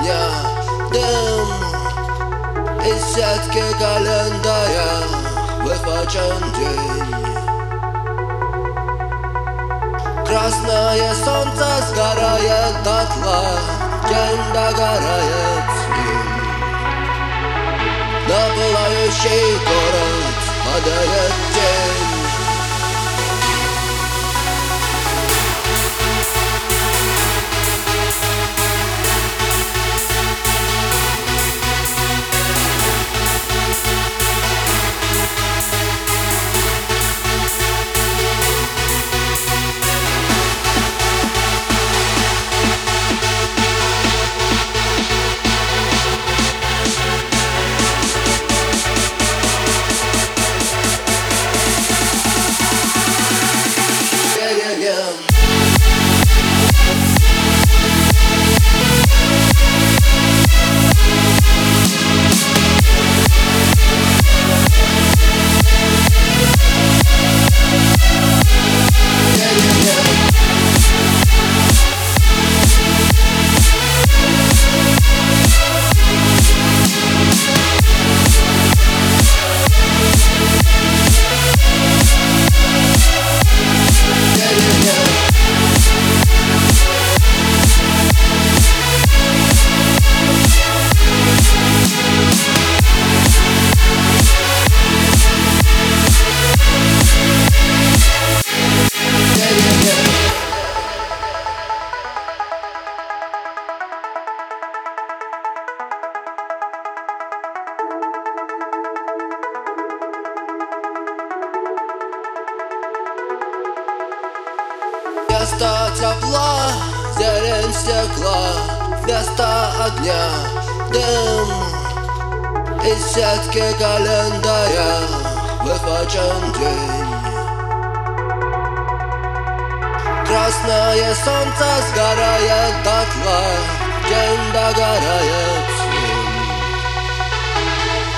огня дым Из сетки календаря. Выхвачен день. Красное солнце сгорает дотла. День догорает с ним. На пылающий город падает тень Вместо тепла зелень стекла Вместо огня дым. Из сетки календаря выхвачен день. Красное солнце сгорает дотла День догорает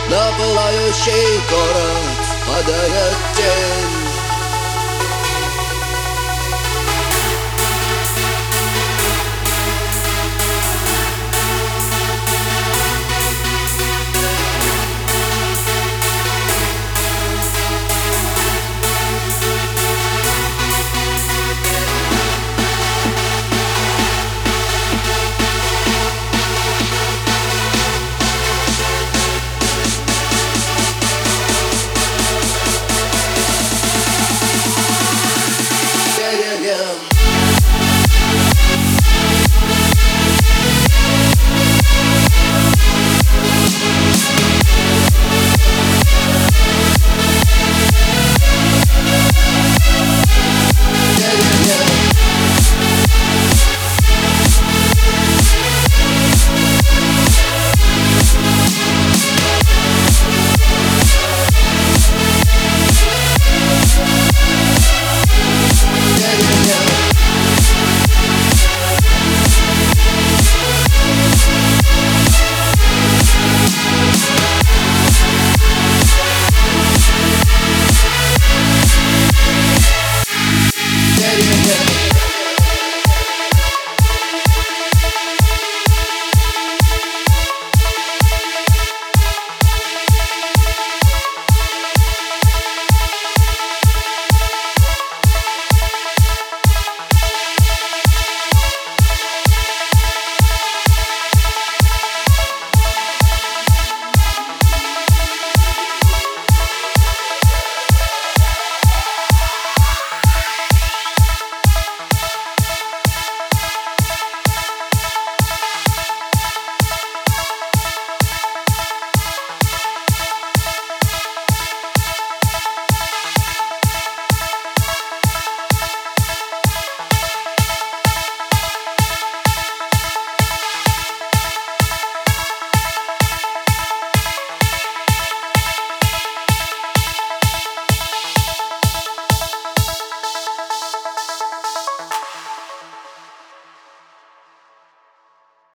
На пылающий город падает тень